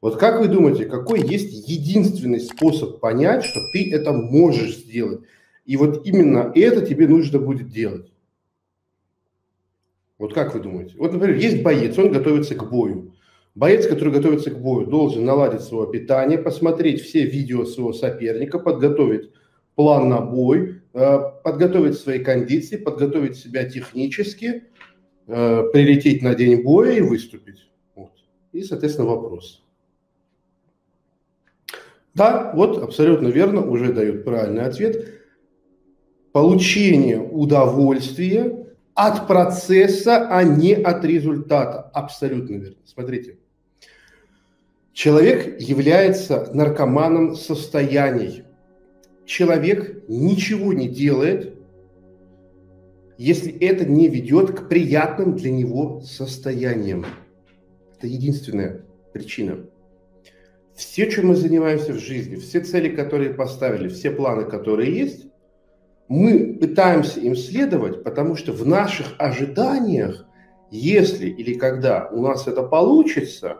Вот как вы думаете, какой есть единственный способ понять, что ты это можешь сделать? И вот именно это тебе нужно будет делать. Вот как вы думаете? Вот, например, есть боец, он готовится к бою. Боец, который готовится к бою, должен наладить свое питание, посмотреть все видео своего соперника, подготовить план на бой, э, подготовить свои кондиции, подготовить себя технически, э, прилететь на день боя и выступить. Вот. И, соответственно, вопрос. Да, вот абсолютно верно, уже дают правильный ответ. Получение удовольствия от процесса, а не от результата. Абсолютно верно. Смотрите. Человек является наркоманом состояний. Человек ничего не делает, если это не ведет к приятным для него состояниям. Это единственная причина. Все, чем мы занимаемся в жизни, все цели, которые поставили, все планы, которые есть, мы пытаемся им следовать, потому что в наших ожиданиях, если или когда у нас это получится,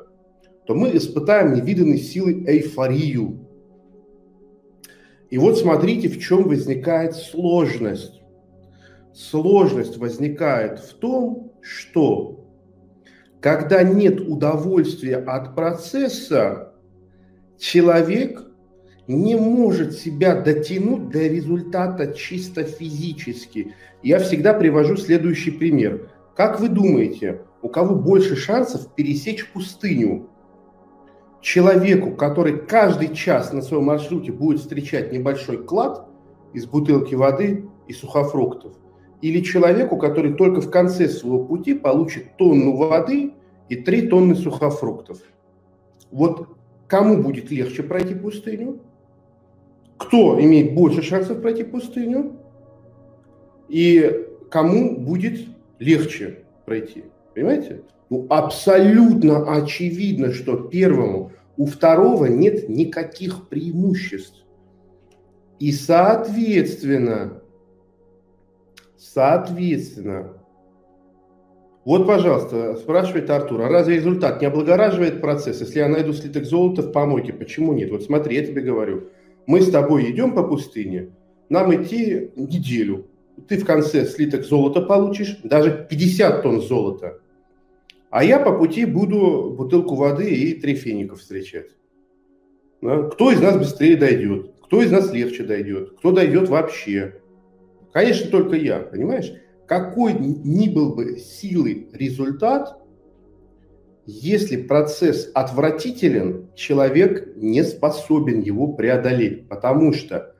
то мы испытаем невиданной силой эйфорию. И вот смотрите, в чем возникает сложность. Сложность возникает в том, что когда нет удовольствия от процесса, человек не может себя дотянуть до результата чисто физически. Я всегда привожу следующий пример. Как вы думаете, у кого больше шансов пересечь пустыню? Человеку, который каждый час на своем маршруте будет встречать небольшой клад из бутылки воды и сухофруктов, или человеку, который только в конце своего пути получит тонну воды и три тонны сухофруктов. Вот кому будет легче пройти пустыню? кто имеет больше шансов пройти пустыню и кому будет легче пройти. Понимаете? Ну, абсолютно очевидно, что первому у второго нет никаких преимуществ. И соответственно, соответственно, вот, пожалуйста, спрашивает Артур, а разве результат не облагораживает процесс? Если я найду слиток золота в помойке, почему нет? Вот смотри, я тебе говорю – мы с тобой идем по пустыне, нам идти неделю. Ты в конце слиток золота получишь, даже 50 тонн золота. А я по пути буду бутылку воды и три фиников встречать. Да? Кто из нас быстрее дойдет? Кто из нас легче дойдет? Кто дойдет вообще? Конечно, только я, понимаешь? Какой ни был бы силы результат, если процесс отвратителен, человек не способен его преодолеть, потому что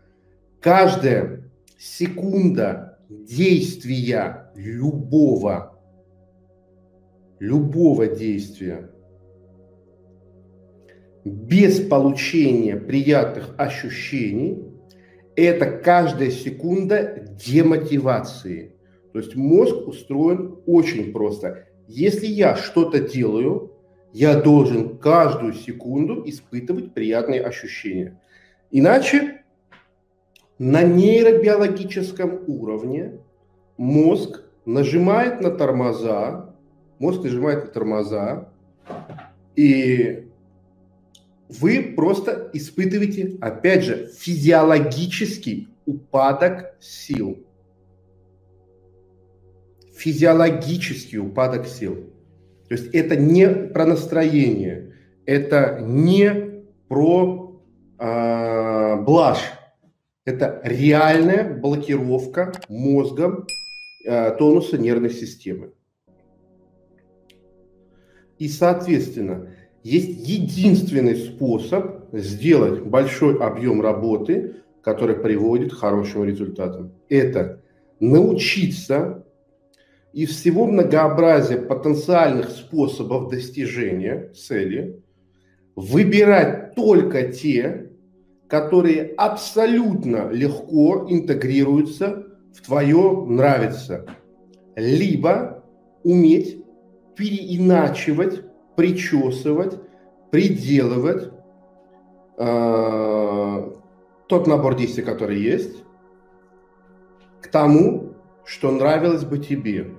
каждая секунда действия любого, любого действия без получения приятных ощущений, это каждая секунда демотивации. То есть мозг устроен очень просто. Если я что-то делаю, я должен каждую секунду испытывать приятные ощущения. Иначе на нейробиологическом уровне мозг нажимает на тормоза, мозг нажимает на тормоза, и вы просто испытываете, опять же, физиологический упадок сил физиологический упадок сил. То есть это не про настроение, это не про э, блажь, это реальная блокировка мозгом э, тонуса нервной системы. И, соответственно, есть единственный способ сделать большой объем работы, который приводит к хорошим результатам. Это научиться из всего многообразия потенциальных способов достижения цели выбирать только те, которые абсолютно легко интегрируются в твое нравится. Либо уметь переиначивать, причесывать, приделывать э, тот набор действий, который есть, к тому, что нравилось бы тебе.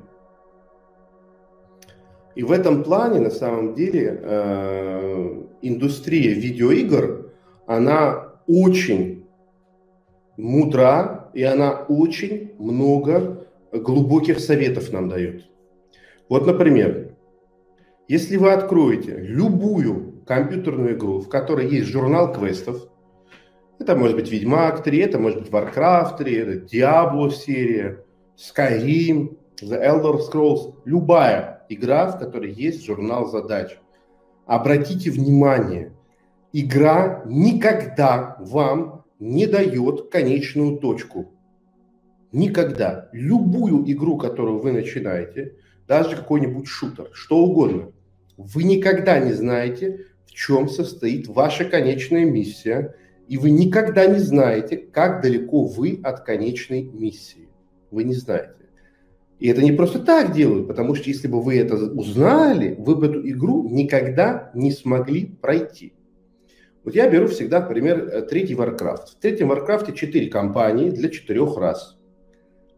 И в этом плане, на самом деле, э, индустрия видеоигр, она очень мудра, и она очень много глубоких советов нам дает. Вот, например, если вы откроете любую компьютерную игру, в которой есть журнал квестов, это может быть Ведьмак 3, это может быть Warcraft 3, это Diablo серия, Skyrim, The Elder Scrolls, любая игра, в которой есть журнал задач. Обратите внимание, игра никогда вам не дает конечную точку. Никогда. Любую игру, которую вы начинаете, даже какой-нибудь шутер, что угодно, вы никогда не знаете, в чем состоит ваша конечная миссия, и вы никогда не знаете, как далеко вы от конечной миссии. Вы не знаете. И это не просто так делают, потому что если бы вы это узнали, вы бы эту игру никогда не смогли пройти. Вот я беру всегда, например, э, третий Warcraft. В третьем Warcraft четыре компании для четырех раз.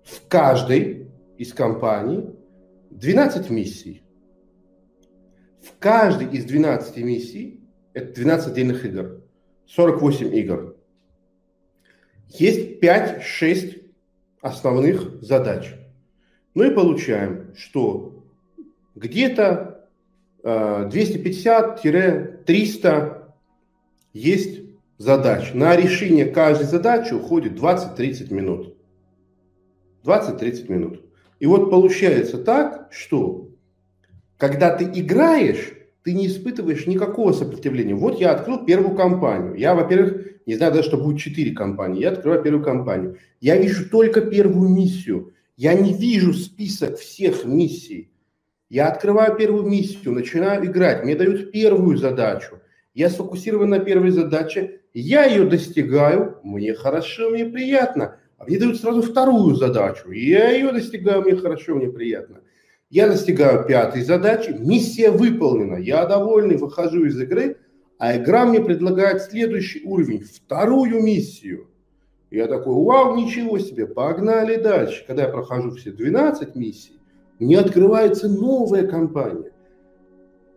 В каждой из компаний 12 миссий. В каждой из 12 миссий, это 12 отдельных игр, 48 игр, есть 5-6 основных задач – ну и получаем, что где-то 250-300 э, есть задач. На решение каждой задачи уходит 20-30 минут. 20-30 минут. И вот получается так, что когда ты играешь, ты не испытываешь никакого сопротивления. Вот я открыл первую компанию. Я, во-первых, не знаю даже, что будет 4 компании. Я открываю первую компанию. Я вижу только первую миссию. Я не вижу список всех миссий. Я открываю первую миссию, начинаю играть, мне дают первую задачу. Я сфокусирован на первой задаче, я ее достигаю, мне хорошо, мне приятно. А мне дают сразу вторую задачу, я ее достигаю, мне хорошо, мне приятно. Я достигаю пятой задачи, миссия выполнена, я довольный, выхожу из игры, а игра мне предлагает следующий уровень, вторую миссию – я такой, вау, ничего себе, погнали дальше. Когда я прохожу все 12 миссий, мне открывается новая компания.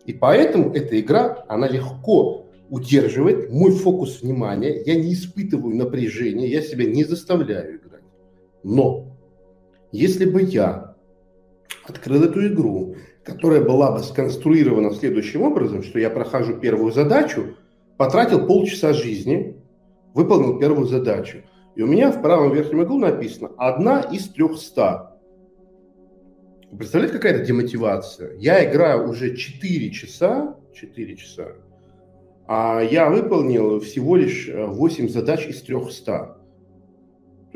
И поэтому эта игра, она легко удерживает мой фокус внимания, я не испытываю напряжения, я себя не заставляю играть. Но если бы я открыл эту игру, которая была бы сконструирована следующим образом, что я прохожу первую задачу, потратил полчаса жизни, выполнил первую задачу – и у меня в правом верхнем углу написано «одна из трехста». Представляете, какая-то демотивация? Я играю уже 4 часа, 4 часа, а я выполнил всего лишь 8 э, задач из 300.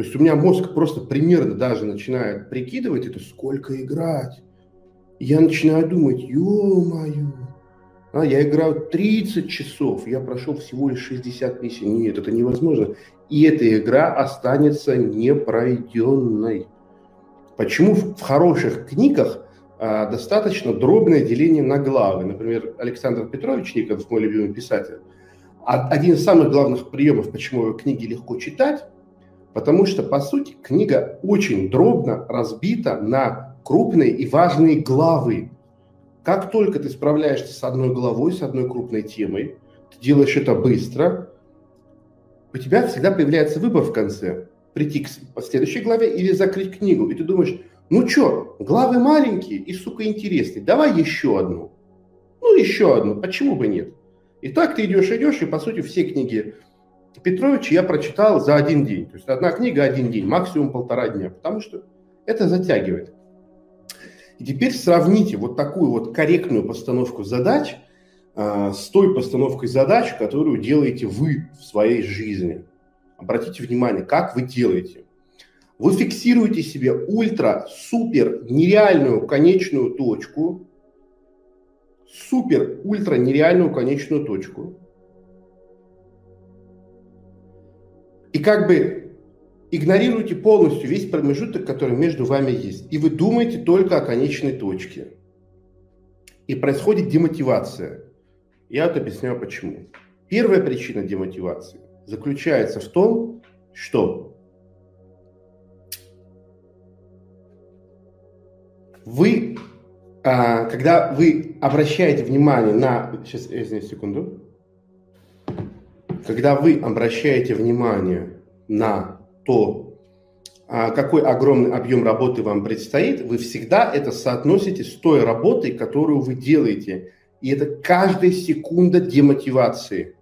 То есть у меня мозг просто примерно даже начинает прикидывать это, сколько играть. Я начинаю думать, ё-моё, а, я играю 30 часов, я прошел всего лишь 60 миссий. Нет, это невозможно. И эта игра останется непройденной. Почему в хороших книгах а, достаточно дробное деление на главы? Например, Александр Петрович Никонов, мой любимый писатель, один из самых главных приемов, почему его книги легко читать, потому что, по сути, книга очень дробно разбита на крупные и важные главы. Как только ты справляешься с одной главой, с одной крупной темой, ты делаешь это быстро, у тебя всегда появляется выбор в конце. Прийти к следующей главе или закрыть книгу. И ты думаешь, ну что, главы маленькие и, сука, интересные. Давай еще одну. Ну, еще одну. Почему бы нет? И так ты идешь, идешь, и, по сути, все книги Петровича я прочитал за один день. То есть одна книга один день, максимум полтора дня. Потому что это затягивает. И теперь сравните вот такую вот корректную постановку задач а, с той постановкой задач, которую делаете вы в своей жизни. Обратите внимание, как вы делаете. Вы фиксируете себе ультра-супер нереальную конечную точку, супер-ультра нереальную конечную точку. И как бы игнорируете полностью весь промежуток, который между вами есть. И вы думаете только о конечной точке. И происходит демотивация. Я вот объясняю почему. Первая причина демотивации заключается в том, что вы а, когда вы обращаете внимание на... Сейчас, извините, секунду. Когда вы обращаете внимание на то, а, какой огромный объем работы вам предстоит, вы всегда это соотносите с той работой, которую вы делаете. И это каждая секунда демотивации.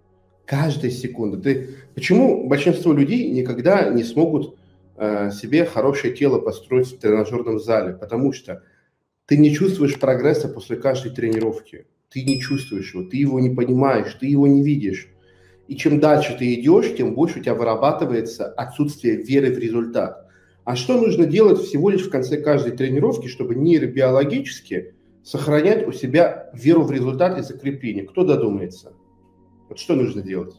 Каждая секунда. Ты... Почему большинство людей никогда не смогут э, себе хорошее тело построить в тренажерном зале? Потому что ты не чувствуешь прогресса после каждой тренировки. Ты не чувствуешь его, ты его не понимаешь, ты его не видишь. И чем дальше ты идешь, тем больше у тебя вырабатывается отсутствие веры в результат. А что нужно делать всего лишь в конце каждой тренировки, чтобы нейробиологически сохранять у себя веру в результат и закрепление? Кто додумается? Вот что нужно делать?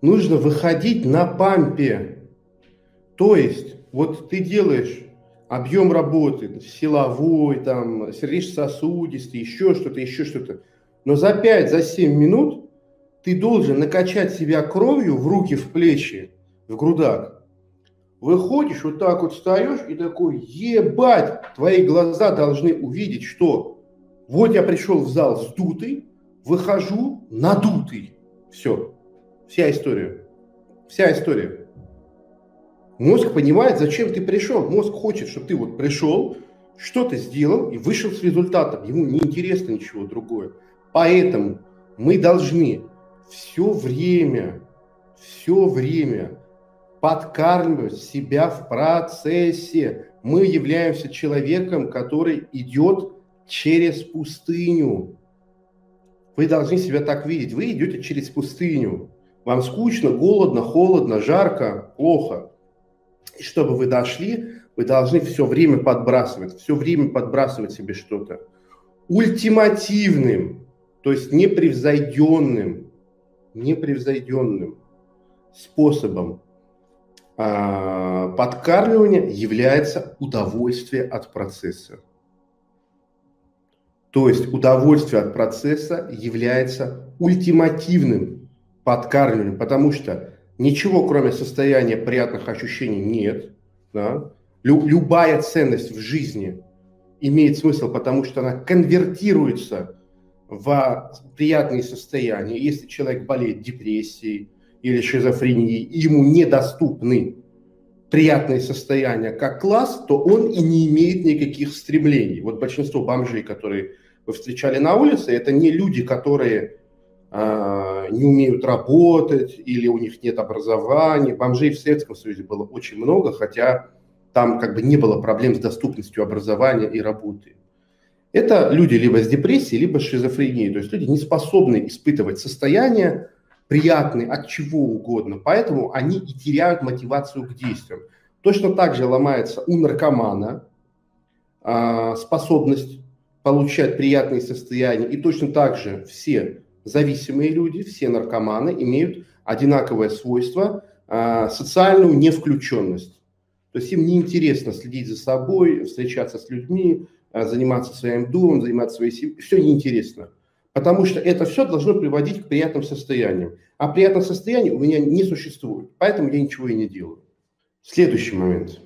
Нужно выходить на пампе. То есть, вот ты делаешь объем работы, силовой, там, сердечно-сосудистый, еще что-то, еще что-то. Но за 5-7 за 7 минут ты должен накачать себя кровью в руки, в плечи, в грудак. Выходишь, вот так вот встаешь и такой, ебать, твои глаза должны увидеть, что вот я пришел в зал сдутый, выхожу надутый. Все. Вся история. Вся история. Мозг понимает, зачем ты пришел. Мозг хочет, чтобы ты вот пришел, что-то сделал и вышел с результатом. Ему не интересно ничего другое. Поэтому мы должны все время, все время подкармливать себя в процессе. Мы являемся человеком, который идет через пустыню. Вы должны себя так видеть. Вы идете через пустыню. Вам скучно, голодно, холодно, жарко, плохо. И чтобы вы дошли, вы должны все время подбрасывать, все время подбрасывать себе что-то. Ультимативным, то есть непревзойденным, непревзойденным способом а, подкармливания является удовольствие от процесса. То есть удовольствие от процесса является ультимативным подкармливанием, потому что Ничего, кроме состояния приятных ощущений, нет. Да? Лю- любая ценность в жизни имеет смысл, потому что она конвертируется в приятные состояния. Если человек болеет депрессией или шизофренией, ему недоступны приятные состояния как класс, то он и не имеет никаких стремлений. Вот большинство бомжей, которые вы встречали на улице, это не люди, которые а, не умеют работать или у них нет образования. Бомжей в Советском Союзе было очень много, хотя там как бы не было проблем с доступностью образования и работы. Это люди либо с депрессией, либо с шизофренией. То есть люди не способны испытывать состояние приятные от чего угодно. Поэтому они и теряют мотивацию к действиям. Точно так же ломается у наркомана э, способность получать приятные состояния. И точно так же все зависимые люди, все наркоманы имеют одинаковое свойство а, социальную невключенность. То есть им неинтересно следить за собой, встречаться с людьми, заниматься своим домом, заниматься своей семьей. Все неинтересно. Потому что это все должно приводить к приятным состояниям. А приятных состояний у меня не существует. Поэтому я ничего и не делаю. Следующий момент.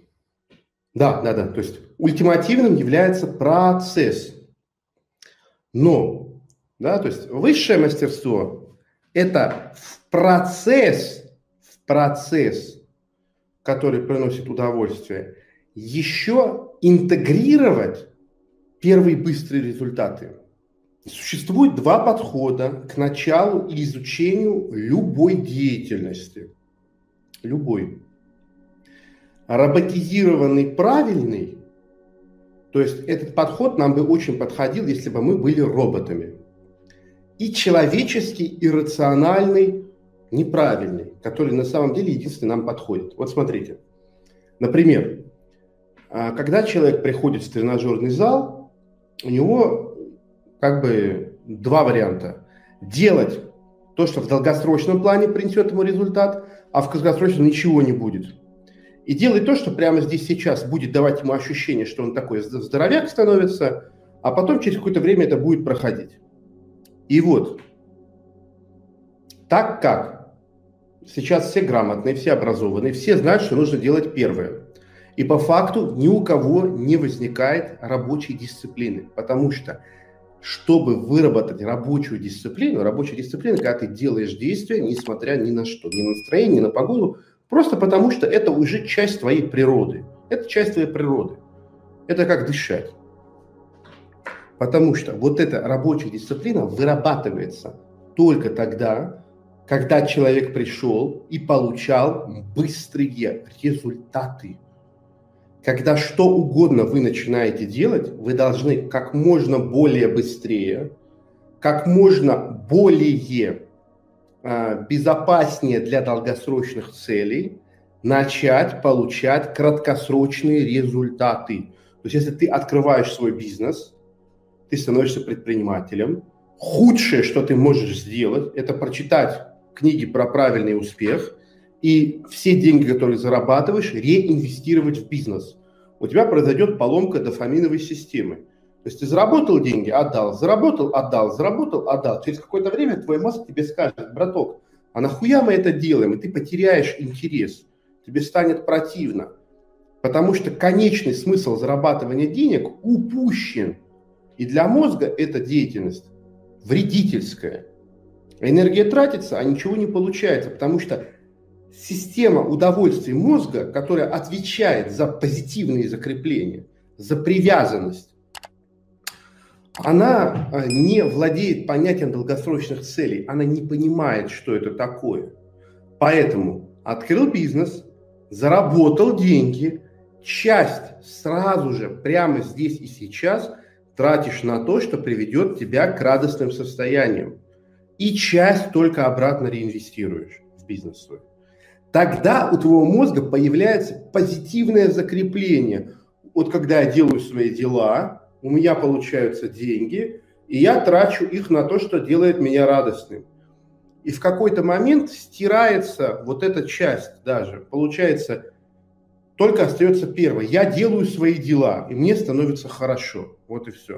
Да, да, да. То есть ультимативным является процесс. Но да? То есть высшее мастерство – это в процесс, в процесс, который приносит удовольствие, еще интегрировать первые быстрые результаты. Существует два подхода к началу и изучению любой деятельности. Любой. Роботизированный правильный, то есть этот подход нам бы очень подходил, если бы мы были роботами и человеческий, иррациональный, неправильный, который на самом деле единственный нам подходит. Вот смотрите. Например, а, когда человек приходит в тренажерный зал, у него как бы два варианта. Делать то, что в долгосрочном плане принесет ему результат, а в краткосрочном ничего не будет. И делать то, что прямо здесь сейчас будет давать ему ощущение, что он такой здоровяк становится, а потом через какое-то время это будет проходить. И вот, так как сейчас все грамотные, все образованные, все знают, что нужно делать первое. И по факту ни у кого не возникает рабочей дисциплины, потому что чтобы выработать рабочую дисциплину, рабочая дисциплина, когда ты делаешь действия, несмотря ни на что, ни на настроение, ни на погоду, просто потому что это уже часть твоей природы. Это часть твоей природы. Это как дышать. Потому что вот эта рабочая дисциплина вырабатывается только тогда, когда человек пришел и получал быстрые результаты. Когда что угодно вы начинаете делать, вы должны как можно более быстрее, как можно более э, безопаснее для долгосрочных целей начать получать краткосрочные результаты. То есть если ты открываешь свой бизнес, ты становишься предпринимателем, худшее, что ты можешь сделать, это прочитать книги про правильный успех и все деньги, которые зарабатываешь, реинвестировать в бизнес. У тебя произойдет поломка дофаминовой системы. То есть ты заработал деньги, отдал, заработал, отдал, заработал, отдал. Через какое-то время твой мозг тебе скажет, браток, а нахуя мы это делаем? И ты потеряешь интерес. Тебе станет противно. Потому что конечный смысл зарабатывания денег упущен. И для мозга эта деятельность вредительская. Энергия тратится, а ничего не получается, потому что система удовольствий мозга, которая отвечает за позитивные закрепления, за привязанность, она а, не владеет понятием долгосрочных целей, она не понимает, что это такое. Поэтому открыл бизнес, заработал деньги, часть сразу же, прямо здесь и сейчас тратишь на то, что приведет тебя к радостным состояниям и часть только обратно реинвестируешь в бизнес свой. Тогда у твоего мозга появляется позитивное закрепление. Вот когда я делаю свои дела, у меня получаются деньги, и я трачу их на то, что делает меня радостным. И в какой-то момент стирается вот эта часть даже. Получается, только остается первое. Я делаю свои дела, и мне становится хорошо. Вот и все.